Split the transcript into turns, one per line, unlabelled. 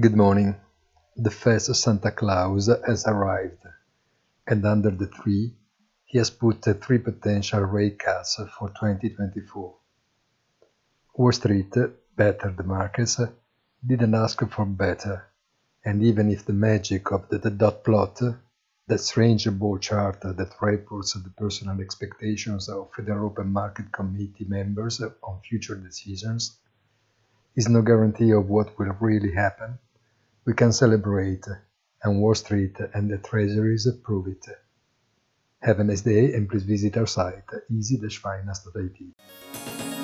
Good morning. The first Santa Claus has arrived, and under the tree he has put three potential rate cuts for 2024. Wall Street, better the markets, didn't ask for better, and even if the magic of the, the dot plot, that strange ball chart that reports the personal expectations of Federal Open Market Committee members on future decisions, is no guarantee of what will really happen, we can celebrate, uh, and Wall Street and the Treasuries prove it. Have a nice day and please visit our site easy-finance.it.